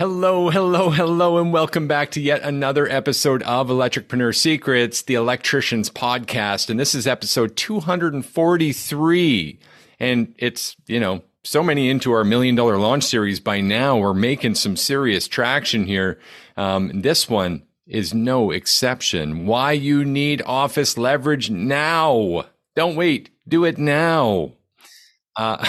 Hello, hello, hello, and welcome back to yet another episode of Electricpreneur Secrets, the Electricians Podcast. And this is episode 243. And it's, you know, so many into our million dollar launch series by now. We're making some serious traction here. Um, this one is no exception. Why you need office leverage now. Don't wait. Do it now. Uh,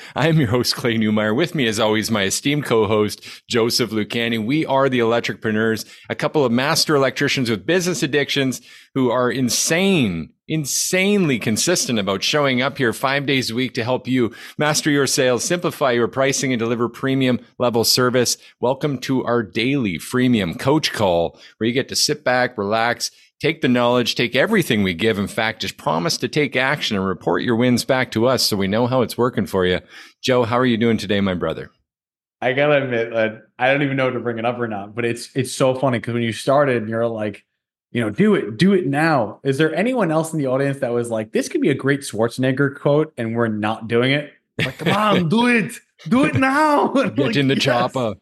I am your host, Clay Newmeyer. With me, as always, my esteemed co-host, Joseph Lucani. We are the Electricpreneurs, a couple of master electricians with business addictions who are insane, insanely consistent about showing up here five days a week to help you master your sales, simplify your pricing, and deliver premium level service. Welcome to our daily freemium coach call, where you get to sit back, relax, take the knowledge, take everything we give. In fact, just promise to take action and report your wins back to us so we know how it's working for you. Joe, how are you doing today, my brother? I gotta admit that I don't even know to bring it up or not, but it's it's so funny because when you started, you're like, you know, do it, do it now. Is there anyone else in the audience that was like, this could be a great Schwarzenegger quote, and we're not doing it? Like, come on, do it, do it now. Get like, in the yes. chopper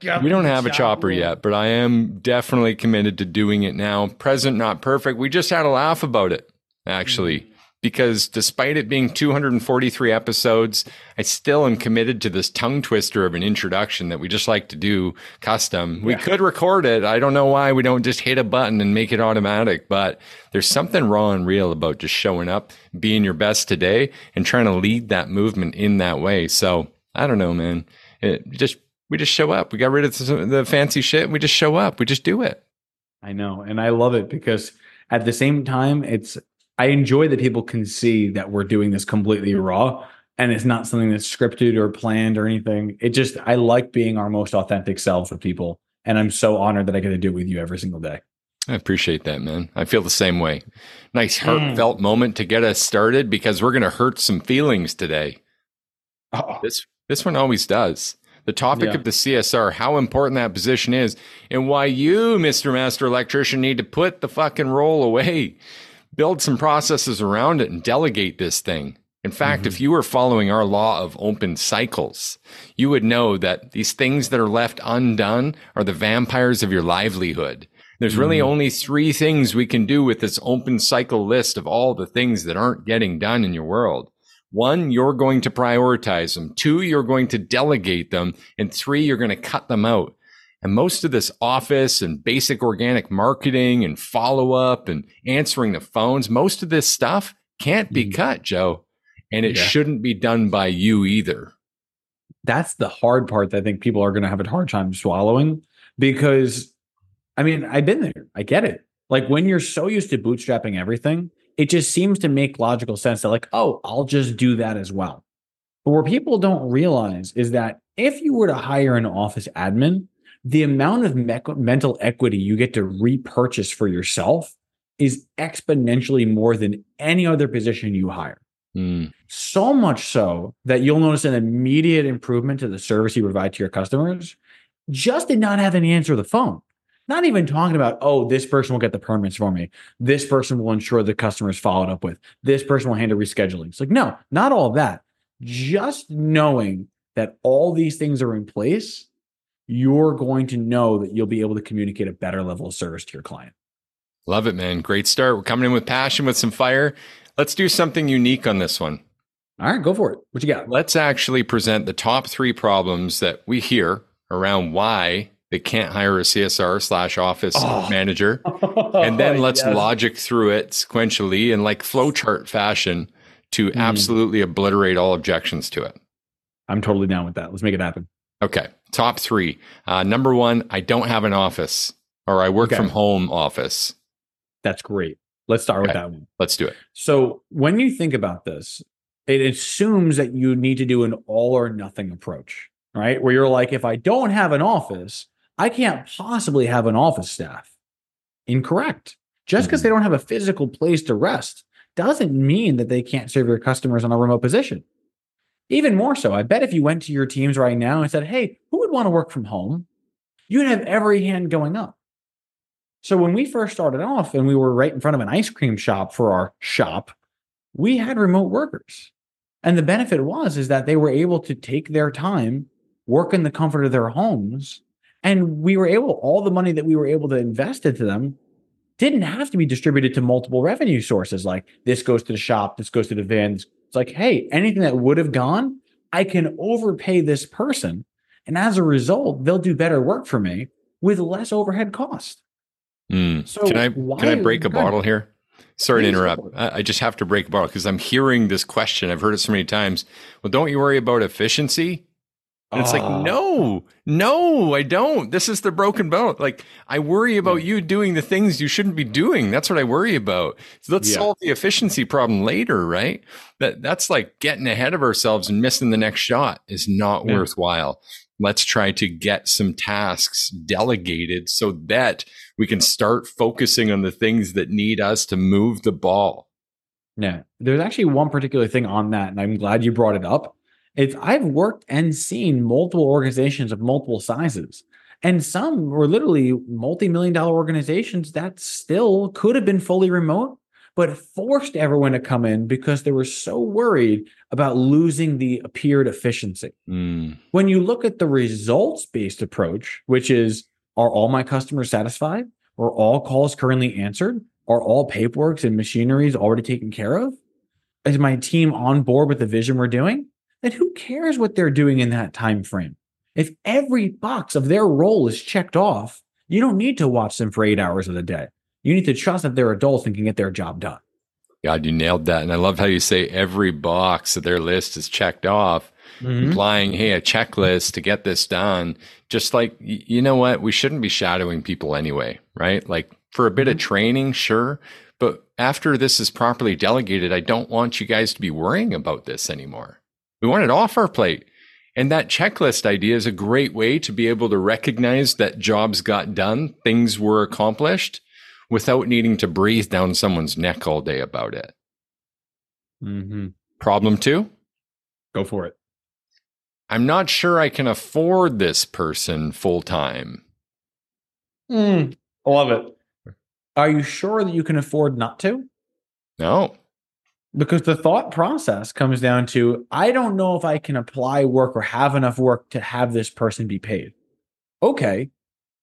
we don't have a chopper yet, but I am definitely committed to doing it now. Present, not perfect. We just had a laugh about it, actually, mm-hmm. because despite it being 243 episodes, I still am committed to this tongue twister of an introduction that we just like to do custom. We could record it. I don't know why we don't just hit a button and make it automatic, but there's something raw and real about just showing up, being your best today, and trying to lead that movement in that way. So I don't know, man. It just we just show up. We got rid of the fancy shit. we just show up. We just do it. I know. And I love it because at the same time, it's, I enjoy that people can see that we're doing this completely raw and it's not something that's scripted or planned or anything. It just, I like being our most authentic selves with people. And I'm so honored that I get to do it with you every single day. I appreciate that, man. I feel the same way. Nice heartfelt mm. moment to get us started because we're going to hurt some feelings today. Oh. This this one always does the topic yeah. of the CSR, how important that position is, and why you, Mr. Master Electrician, need to put the fucking role away. Build some processes around it and delegate this thing. In fact, mm-hmm. if you were following our law of open cycles, you would know that these things that are left undone are the vampires of your livelihood. There's really mm-hmm. only three things we can do with this open cycle list of all the things that aren't getting done in your world. One, you're going to prioritize them. Two, you're going to delegate them. And three, you're going to cut them out. And most of this office and basic organic marketing and follow up and answering the phones, most of this stuff can't be mm. cut, Joe. And it yeah. shouldn't be done by you either. That's the hard part that I think people are going to have a hard time swallowing because I mean, I've been there. I get it. Like when you're so used to bootstrapping everything, it just seems to make logical sense that like, oh, I'll just do that as well. But where people don't realize is that if you were to hire an office admin, the amount of me- mental equity you get to repurchase for yourself is exponentially more than any other position you hire. Mm. So much so that you'll notice an immediate improvement to the service you provide to your customers just did not have any answer the phone. Not even talking about, oh, this person will get the permits for me. This person will ensure the customer is followed up with. This person will handle rescheduling. It's like, no, not all of that. Just knowing that all these things are in place, you're going to know that you'll be able to communicate a better level of service to your client. Love it, man. Great start. We're coming in with passion, with some fire. Let's do something unique on this one. All right, go for it. What you got? Let's actually present the top three problems that we hear around why they can't hire a CSR slash office oh. manager. And then let's yes. logic through it sequentially in like flowchart fashion to mm. absolutely obliterate all objections to it. I'm totally down with that. Let's make it happen. Okay. Top three. Uh, number one, I don't have an office or I work okay. from home office. That's great. Let's start okay. with that one. Let's do it. So when you think about this, it assumes that you need to do an all or nothing approach, right? Where you're like, if I don't have an office, I can't possibly have an office staff. Incorrect. Just because mm-hmm. they don't have a physical place to rest doesn't mean that they can't serve your customers on a remote position. Even more so, I bet if you went to your teams right now and said, Hey, who would want to work from home? You'd have every hand going up. So when we first started off and we were right in front of an ice cream shop for our shop, we had remote workers. And the benefit was is that they were able to take their time, work in the comfort of their homes, And we were able, all the money that we were able to invest into them didn't have to be distributed to multiple revenue sources. Like this goes to the shop, this goes to the van. It's like, hey, anything that would have gone, I can overpay this person. And as a result, they'll do better work for me with less overhead cost. Mm. So can I can I break a bottle here? Sorry Please to interrupt. I just have to break a bottle because I'm hearing this question. I've heard it so many times. Well, don't you worry about efficiency? And it's like, no, no, I don't. This is the broken bone. Like, I worry about you doing the things you shouldn't be doing. That's what I worry about. So let's yeah. solve the efficiency problem later, right? That that's like getting ahead of ourselves and missing the next shot is not yeah. worthwhile. Let's try to get some tasks delegated so that we can start focusing on the things that need us to move the ball. Yeah. There's actually one particular thing on that, and I'm glad you brought it up it's I've worked and seen multiple organizations of multiple sizes. And some were literally multi-million dollar organizations that still could have been fully remote, but forced everyone to come in because they were so worried about losing the appeared efficiency. Mm. When you look at the results-based approach, which is are all my customers satisfied? Are all calls currently answered? Are all paperworks and machineries already taken care of? Is my team on board with the vision we're doing? Then who cares what they're doing in that time frame? If every box of their role is checked off, you don't need to watch them for eight hours of the day. You need to trust that they're adults and can get their job done. God, you nailed that. And I love how you say every box of their list is checked off, mm-hmm. implying, hey, a checklist to get this done. Just like, you know what? We shouldn't be shadowing people anyway, right? Like for a bit mm-hmm. of training, sure. But after this is properly delegated, I don't want you guys to be worrying about this anymore. We want it off our plate. And that checklist idea is a great way to be able to recognize that jobs got done, things were accomplished without needing to breathe down someone's neck all day about it. Mm-hmm. Problem two? Go for it. I'm not sure I can afford this person full time. Mm, I love it. Are you sure that you can afford not to? No because the thought process comes down to I don't know if I can apply work or have enough work to have this person be paid. Okay,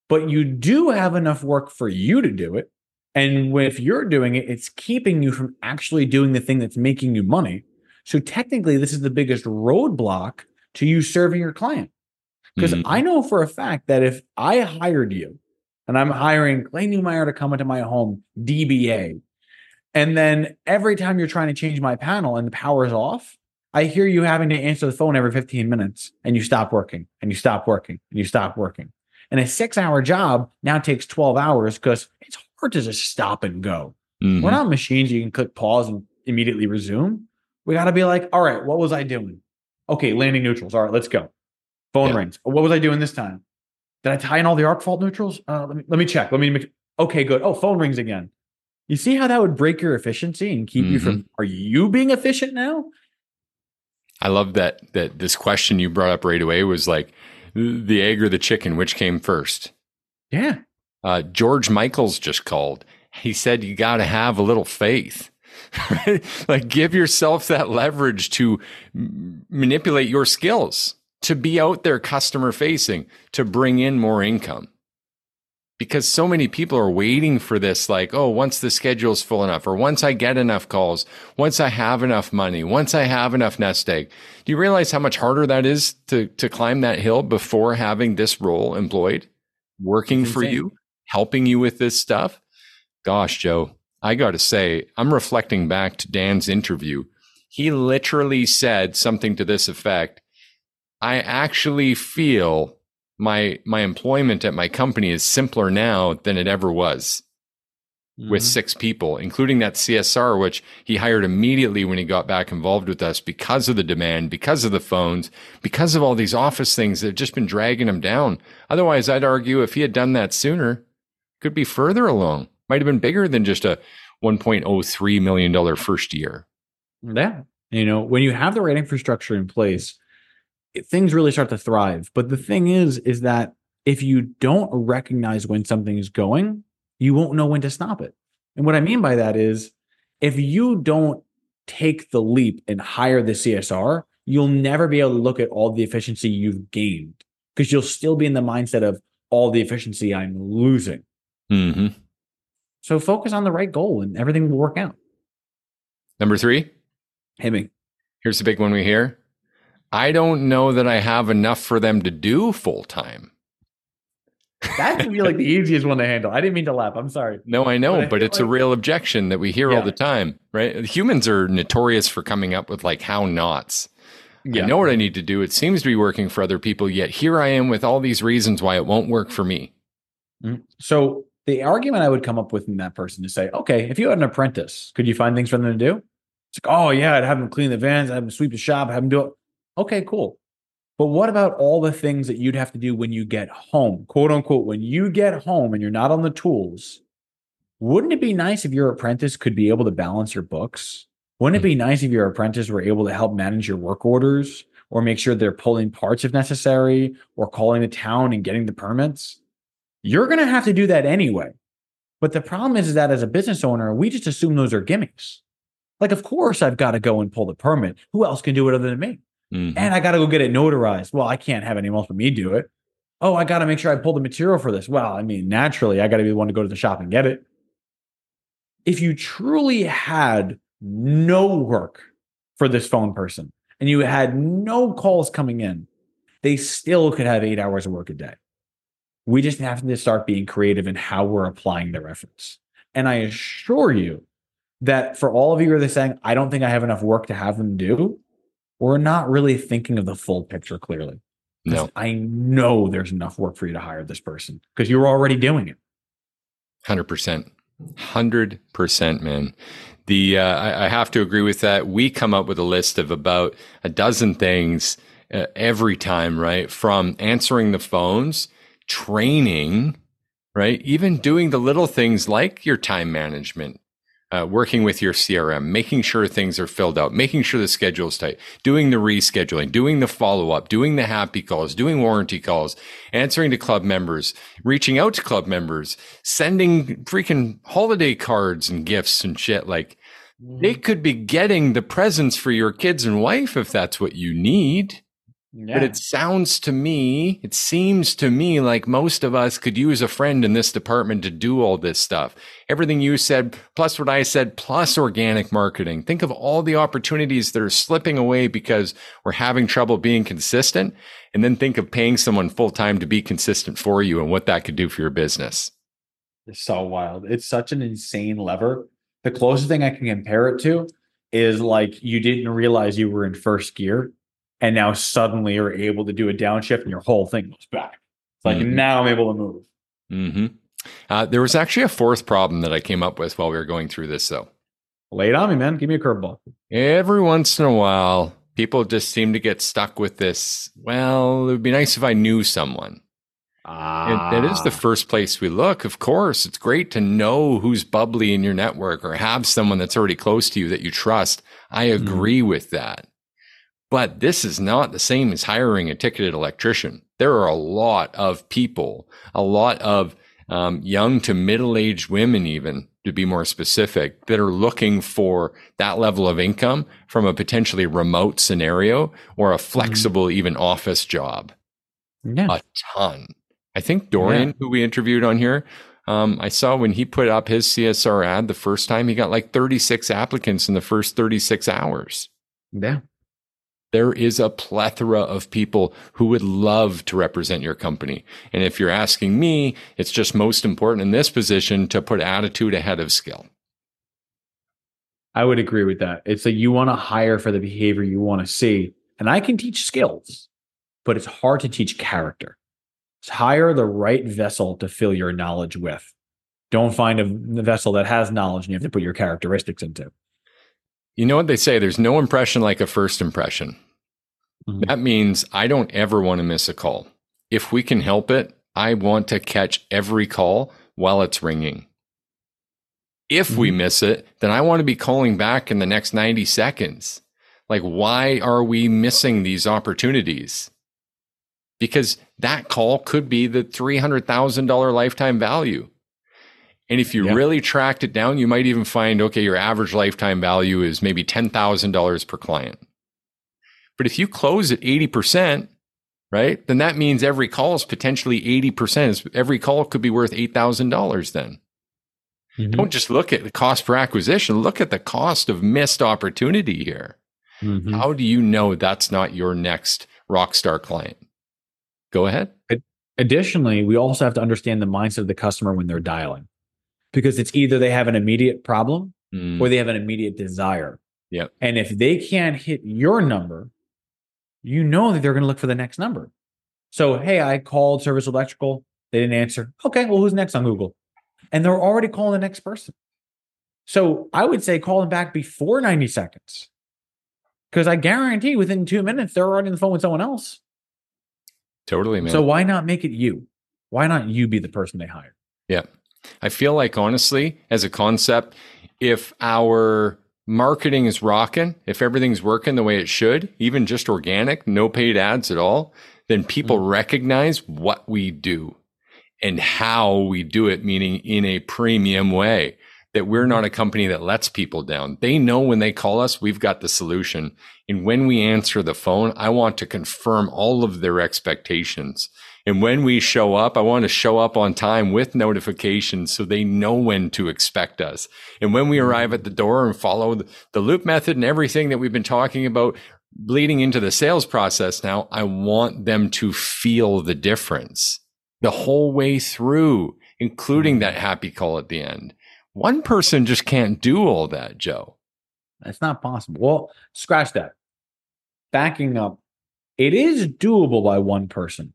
but you do have enough work for you to do it. And if you're doing it, it's keeping you from actually doing the thing that's making you money. So technically, this is the biggest roadblock to you serving your client. Because mm-hmm. I know for a fact that if I hired you and I'm hiring Clay Newmeyer to come into my home, DBA, and then every time you're trying to change my panel and the power is off, I hear you having to answer the phone every 15 minutes and you stop working and you stop working and you stop working. And a six hour job now takes 12 hours because it's hard to just stop and go. Mm-hmm. We're not machines you can click pause and immediately resume. We got to be like, all right, what was I doing? Okay, landing neutrals. All right, let's go. Phone yeah. rings. What was I doing this time? Did I tie in all the arc fault neutrals? Uh, let me let me check. Let me make. Okay, good. Oh, phone rings again. You see how that would break your efficiency and keep mm-hmm. you from mm-hmm. are you being efficient now? I love that that this question you brought up right away was like the egg or the chicken, which came first? Yeah. Uh, George Michaels just called. He said you got to have a little faith. like give yourself that leverage to m- manipulate your skills, to be out there customer facing, to bring in more income because so many people are waiting for this like oh once the schedule's full enough or once i get enough calls once i have enough money once i have enough nest egg. Do you realize how much harder that is to to climb that hill before having this role employed working for you helping you with this stuff? Gosh joe i got to say i'm reflecting back to dan's interview. He literally said something to this effect. I actually feel my my employment at my company is simpler now than it ever was mm-hmm. with six people including that csr which he hired immediately when he got back involved with us because of the demand because of the phones because of all these office things that have just been dragging him down. Otherwise i'd argue if he had done that sooner could be further along. Might have been bigger than just a 1.03 million dollar first year. Yeah. You know when you have the right infrastructure in place things really start to thrive. But the thing is, is that if you don't recognize when something is going, you won't know when to stop it. And what I mean by that is if you don't take the leap and hire the CSR, you'll never be able to look at all the efficiency you've gained because you'll still be in the mindset of, all the efficiency I'm losing. hmm So focus on the right goal and everything will work out. Number three, Hit me. here's the big one we hear. I don't know that I have enough for them to do full time. That's like the easiest one to handle. I didn't mean to laugh. I'm sorry. No, I know, But I but it's a real objection that we hear all the time, right? Humans are notorious for coming up with like how nots. I know what I need to do. It seems to be working for other people, yet here I am with all these reasons why it won't work for me. Mhm. So the argument I would come up with in that person to say, okay, if you had an apprentice, could you find things for them to do? It's like, oh yeah, I'd have them clean the vans, I'd have them sweep the shop, I'd have them do it. Okay, cool. But what about all the things that you'd have to do when you get home, quote unquote, when you get home and you're not on the tools? Wouldn't it be nice if your apprentice could be able to balance your books? Wouldn't it mm. be nice if your apprentice were able to help manage your work orders or make sure they're pulling parts if necessary or calling the town and getting the permits? You're going to have to do that anyway. But the problem is, is that as a business owner, we just assume those are gimmicks. Like, of course, I've got to go and pull the permit. Who else can do it other than me? Mhm. And I got to go get it notarized. Well, I can't have anyone else but me do it. Oh, I got to make sure I pull the material for this. Well, I mean, naturally, I got to be the one to go to the shop and get it. If you truly had no work for this phone person and you had no calls coming in, they still could have eight hours of work a day. We just have to start being creative in how we're applying their efforts. And I assure you that for all of you who are saying, I don't think I have enough work to have them do, we're not really thinking of the full picture clearly. No, I know there's enough work for you to hire this person because you're already doing it. hundred percent, hundred percent, man. The uh, I, I have to agree with that. We come up with a list of about a dozen things uh, every time, right? From answering the phones, training, right? Even doing the little things like your time management, uh, working with your CRM, making sure things are filled out, making sure the schedule is tight, doing the rescheduling, doing the follow up, doing the happy calls, doing warranty calls, answering to club members, reaching out to club members, sending freaking holiday cards and gifts and shit. Like they could be getting the presents for your kids and wife if that's what you need. Yeah. But it sounds to me, it seems to me like most of us could use a friend in this department to do all this stuff. Everything you said, plus what I said, plus organic marketing. Think of all the opportunities that are slipping away because we're having trouble being consistent. And then think of paying someone full time to be consistent for you and what that could do for your business. It's so wild. It's such an insane lever. The closest thing I can compare it to is like you didn't realize you were in first gear and now suddenly you're able to do a downshift and your whole thing goes back. It's like Mhm. now I'm able to move. hmm Uh, there was actually a fourth problem that I came up with while we were going through this, though. Lay it on me, man. Give me a curveball. Every once in a while, people just seem to get stuck with this. Well, it would be nice if I knew someone. Ah, that is the first place we look. Of course, it's great to know who's bubbly in your network or have someone that's already close to you that you trust. I agree with that. But this is not the same as hiring a ticketed electrician. There are a lot of people, a lot of um, young to middle aged women, even to be more specific, that are looking for that level of income from a potentially remote scenario or a flexible, even office job yeah. a ton. I think Dorian, who we interviewed on here, um, I saw when he put up his CSR ad the first time, he got like 36 applicants in the first 36 hours. yeah. There is a plethora of people who would love to represent your company. And if you're asking me, it's just most important in this position to put attitude ahead of skill. I would agree with that. It's like you want to hire for the behavior you want to see. And I can teach skills, but it's hard to teach character. It's hire the right vessel to fill your knowledge with. Don't find a vessel that has knowledge and you have to put your characteristics into. You know what they say? There's no impression like a first impression. Mhm. That means I don't ever want to miss a call. If we can help it, I want to catch every call while it's ringing. If we miss it, then I want to be calling back in the next 90 seconds. Like, why are we missing these opportunities? Because that call could be the $300,000 lifetime value. And if you Yeah. really tracked it down, you might even find okay, your average lifetime value is maybe $10,000 per client. But if you close at 80%, right? Then that means every call is potentially 80%. Every call could be worth $8,000 then. Mm-hmm. Don't just look at the cost per acquisition, look at the cost of missed opportunity here. Mm-hmm. How do you know that's not your next rock star client? Go ahead. Additionally, we also have to understand the mindset of the customer when they're dialing because it's either they have an immediate problem mm. or they have an immediate desire. Yeah. And if they can't hit your number, you know that they're going to look for the next number. So, hey, I called Service Electrical. They didn't answer. Okay, well, who's next on Google? And they're already calling the next person. So I would say call them back before 90 seconds. Because I guarantee within two minutes, they're already on the phone with someone else. Totally, man. So why not make it you? Why not you be the person they hire? Yeah. I feel like, honestly, as a concept, if our marketing is rocking, if everything's working the way it should, even just organic, no paid ads at all, then people mm-hmm. recognize what we do and how we do it, meaning in a premium way. That we're not a company that lets people down. They know when they call us, we've got the solution. And when we answer the phone, I want to confirm all of their expectations. And when we show up, I want to show up on time with notifications so they know when to expect us. And when we arrive at the door and follow the loop method and everything that we've been talking about bleeding into the sales process now, I want them to feel the difference the whole way through, including that happy call at the end. One person just can't do all that, Joe. That's not possible. Well, scratch that. Backing up, it is doable by one person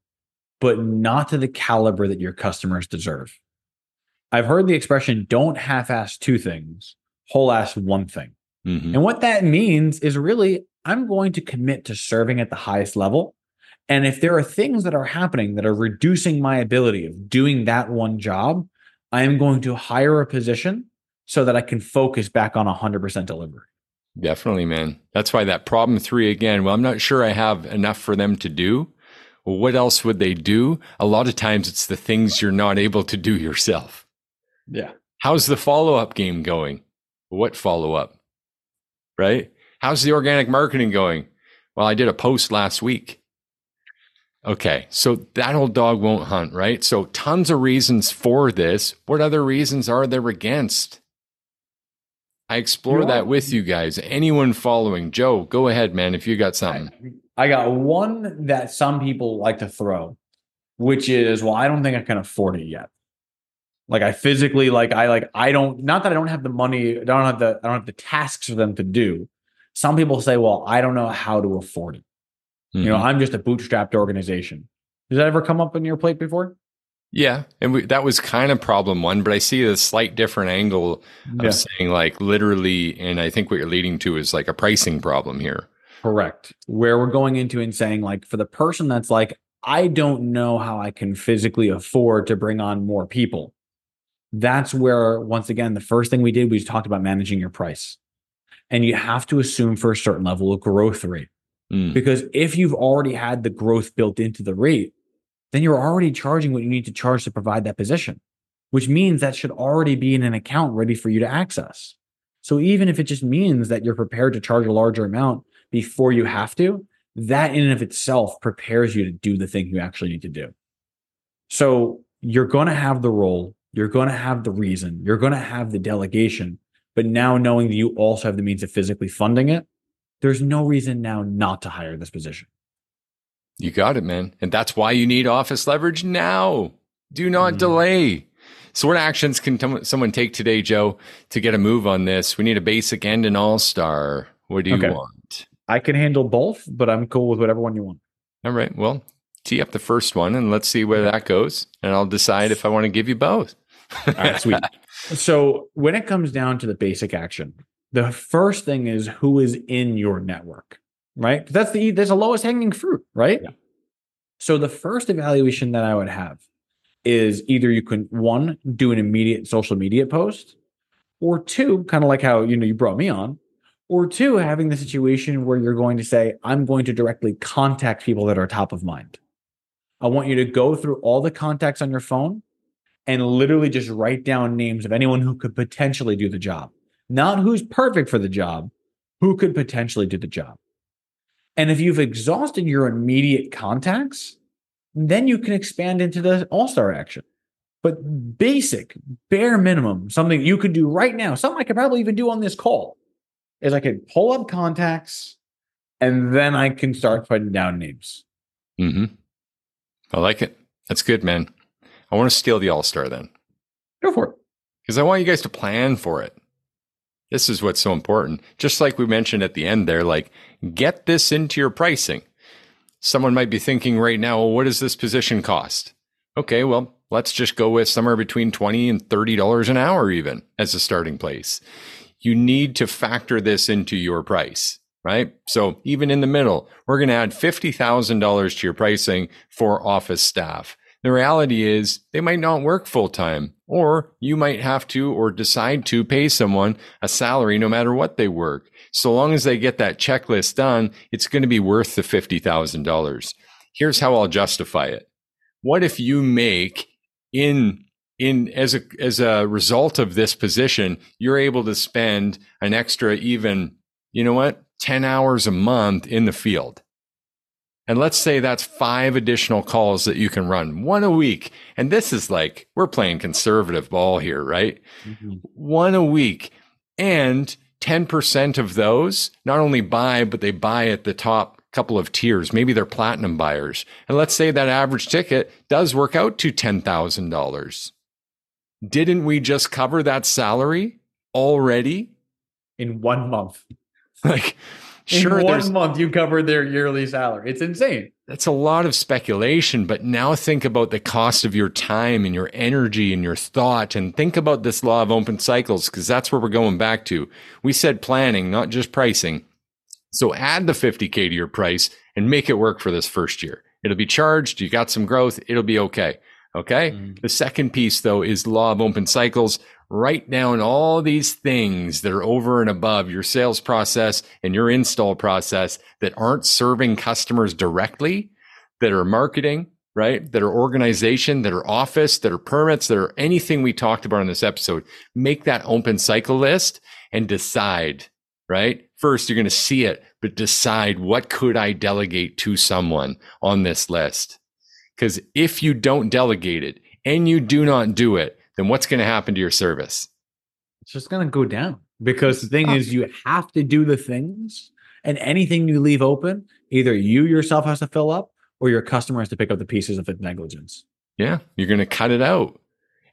but not to the caliber that your customers deserve. I've heard the expression don't half ass two things, whole ass one thing. Mm-hmm. And what that means is really, I'm going to commit to serving at the highest level. And if there are things that are happening that are reducing my ability of doing that one job, I am going to hire a position so that I can focus back on 100% delivery. Definitely, man. That's why that problem three again. Well, I'm not sure I have enough for them to do. What else would they do? A lot of times it's the things you're not able to do yourself. Yeah. How's the follow up game going? What follow up? Right? How's the organic marketing going? Well, I did a post last week. Okay, so that old dog won't hunt, right? So, tons of reasons for this. What other reasons are there against? I explore that with you guys. Anyone following? Joe, go ahead, man, if you got something. I got one that some people like to throw, which is, well, I don't think I can afford it yet. Like I physically, like I like I don't not that I don't have the money, I don't have the I don't have the tasks for them to do. Some people say, well, I don't know how to afford it. Mm-hmm. You know, mm-hmm. I'm just a bootstrapped organization. Does that ever come up on your plate before? Yeah, and we, that was kind of problem one, but I see a slight different angle of yeah. saying like literally, and I think what you're leading to is like a pricing problem here. Correct. Where we're going into and saying, like, for the person that's like, I don't know how I can physically afford to bring on more people. That's where, once again, the first thing we did, we talked about managing your price. And you have to assume for a certain level of growth rate. Mm. Because if you've already had the growth built into the rate, then you're already charging what you need to charge to provide that position, which means that should already be in an account ready for you to access. So even if it just means that you're prepared to charge a larger amount before you have to, that in and of itself prepares you to do the thing you actually need to do. So you're going to have the role, you're going to have the reason, you're going to have the delegation. But now knowing that you also have the means of physically funding it, there's no reason now not to hire this position. You got it, man. And that's why you need office leverage now. Do not mm. delay. So, what actions can t- someone take today, Joe, to get a move on this? We need a basic and an all star. What do you okay. want? I can handle both, but I'm cool with whatever one you want. All right. Well, tee up the first one and let's see where that goes. And I'll decide if I want to give you both. All right, sweet. So when it comes down to the basic action, the first thing is who is in your network, right? That's the there's the lowest hanging fruit, right? Yeah. So the first evaluation that I would have is either you can one do an immediate social media post, or two, kind of like how you know you brought me on, or two, having the situation where you're going to say, I'm going to directly contact people that are top of mind. I want you to go through all the contacts on your phone and literally just write down names of anyone who could potentially do the job. Not who's perfect for the job, who could potentially do the job. And if you've exhausted your immediate contacts, then you can expand into the all star action. But basic, bare minimum, something you could do right now, something I could probably even do on this call, is I could pull up contacts and then I can start putting down names. Mm-hmm. I like it. That's good, man. I want to steal the All Star then. Go for it. Because I want you guys to plan for it. This is what's so important. Just like we mentioned at the end there, like get this into your pricing. Someone might be thinking right now, well, what does this position cost? Okay, well, let's just go with somewhere between 20 and $30 an hour, even as a starting place. You need to factor this into your price, right? So even in the middle, we're going to add $50,000 to your pricing for office staff. The reality is they might not work full time, or you might have to or decide to pay someone a salary no matter what they work. So long as they get that checklist done, it's going to be worth the $50,000. Here's how I'll justify it. What if you make in in as a as a result of this position, you're able to spend an extra even, you know what, 10 hours a month in the field. And let's say that's five additional calls that you can run, one a week. And this is like, we're playing conservative ball here, right? Mm-hmm. One a week. And 10% of those not only buy, but they buy at the top couple of tiers. Maybe they're platinum buyers. And let's say that average ticket does work out to $10,000 didn't we just cover that salary already in one month? Like, sure, in one month you covered their yearly salary. It's insane. That's a lot of speculation, but now think about the cost of your time and your energy and your thought, and think about this law of open cycles because that's where we're going back to. We said planning, not just pricing. So add the 50K to your price and make it work for this first year. It'll be charged. You got some growth. It'll be okay. Okay. Mm. The second piece though is law of open cycles. Write down all these things that are over and above your sales process and your install process that aren't serving customers directly, that are marketing, right? That are organization, that are office, that are permits, that are anything we talked about in this episode. Make that open cycle list and decide, right? First, you're going to see it, but decide what could I delegate to someone on this list? Because if you don't delegate it and you do not do it, then what's going to happen to your service? It's just going to go down because the thing is, you have to do the things, and anything you leave open, either you yourself has to fill up or your customer has to pick up the pieces of its negligence. Yeah, you're going to cut it out.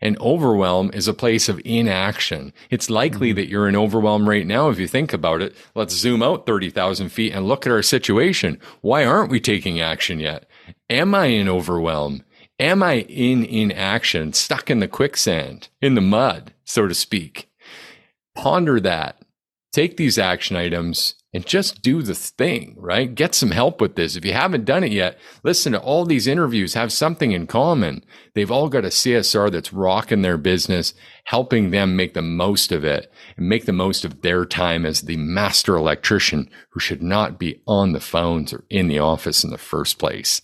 And overwhelm is a place of inaction. It's likely mm-hmm. that you're in overwhelm right now. If you think about it, let's zoom out 30,000 feet and look at our situation. Why aren't we taking action yet? Am I in overwhelm? Am I in inaction, stuck in the quicksand, in the mud, so to speak? Ponder that. Take these action items and just do the thing, right? Get some help with this. If you haven't done it yet, listen to all these interviews have something in common. They've all got a CSR that's rocking their business, helping them make the most of it and make the most of their time as the master electrician who should not be on the phones or in the office in the first place.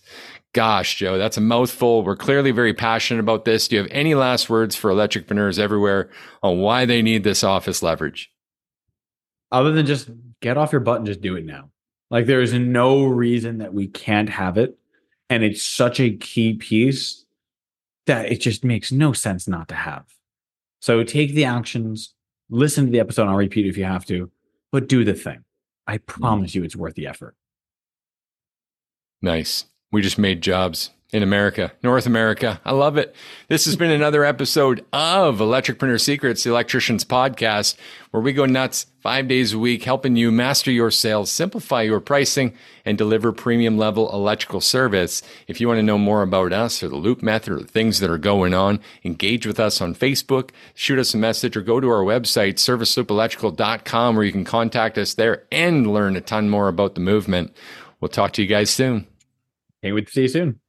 Gosh, Joe, that's a mouthful. We're clearly very passionate about this. Do you have any last words for electricpreneurs everywhere on why they need this office leverage? Other than just get off your butt and just do it now. Like there is no reason that we can't have it. And it's such a key piece that it just makes no sense not to have. So take the actions, listen to the episode. I'll repeat if you have to, but do the thing. I mm-hmm. promise you it's worth the effort. Nice. We just made jobs in America, North America. I love it. This has been another episode of Electricpreneur Secrets, the Electricians Podcast, where we go nuts five days a week, helping you master your sales, simplify your pricing, and deliver premium level electrical service. If you want to know more about us or the loop method or the things that are going on, engage with us on Facebook, shoot us a message, or go to our website, serviceloopelectrical.com, where you can contact us there and learn a ton more about the movement. We'll talk to you guys soon. Can't wait to see you soon.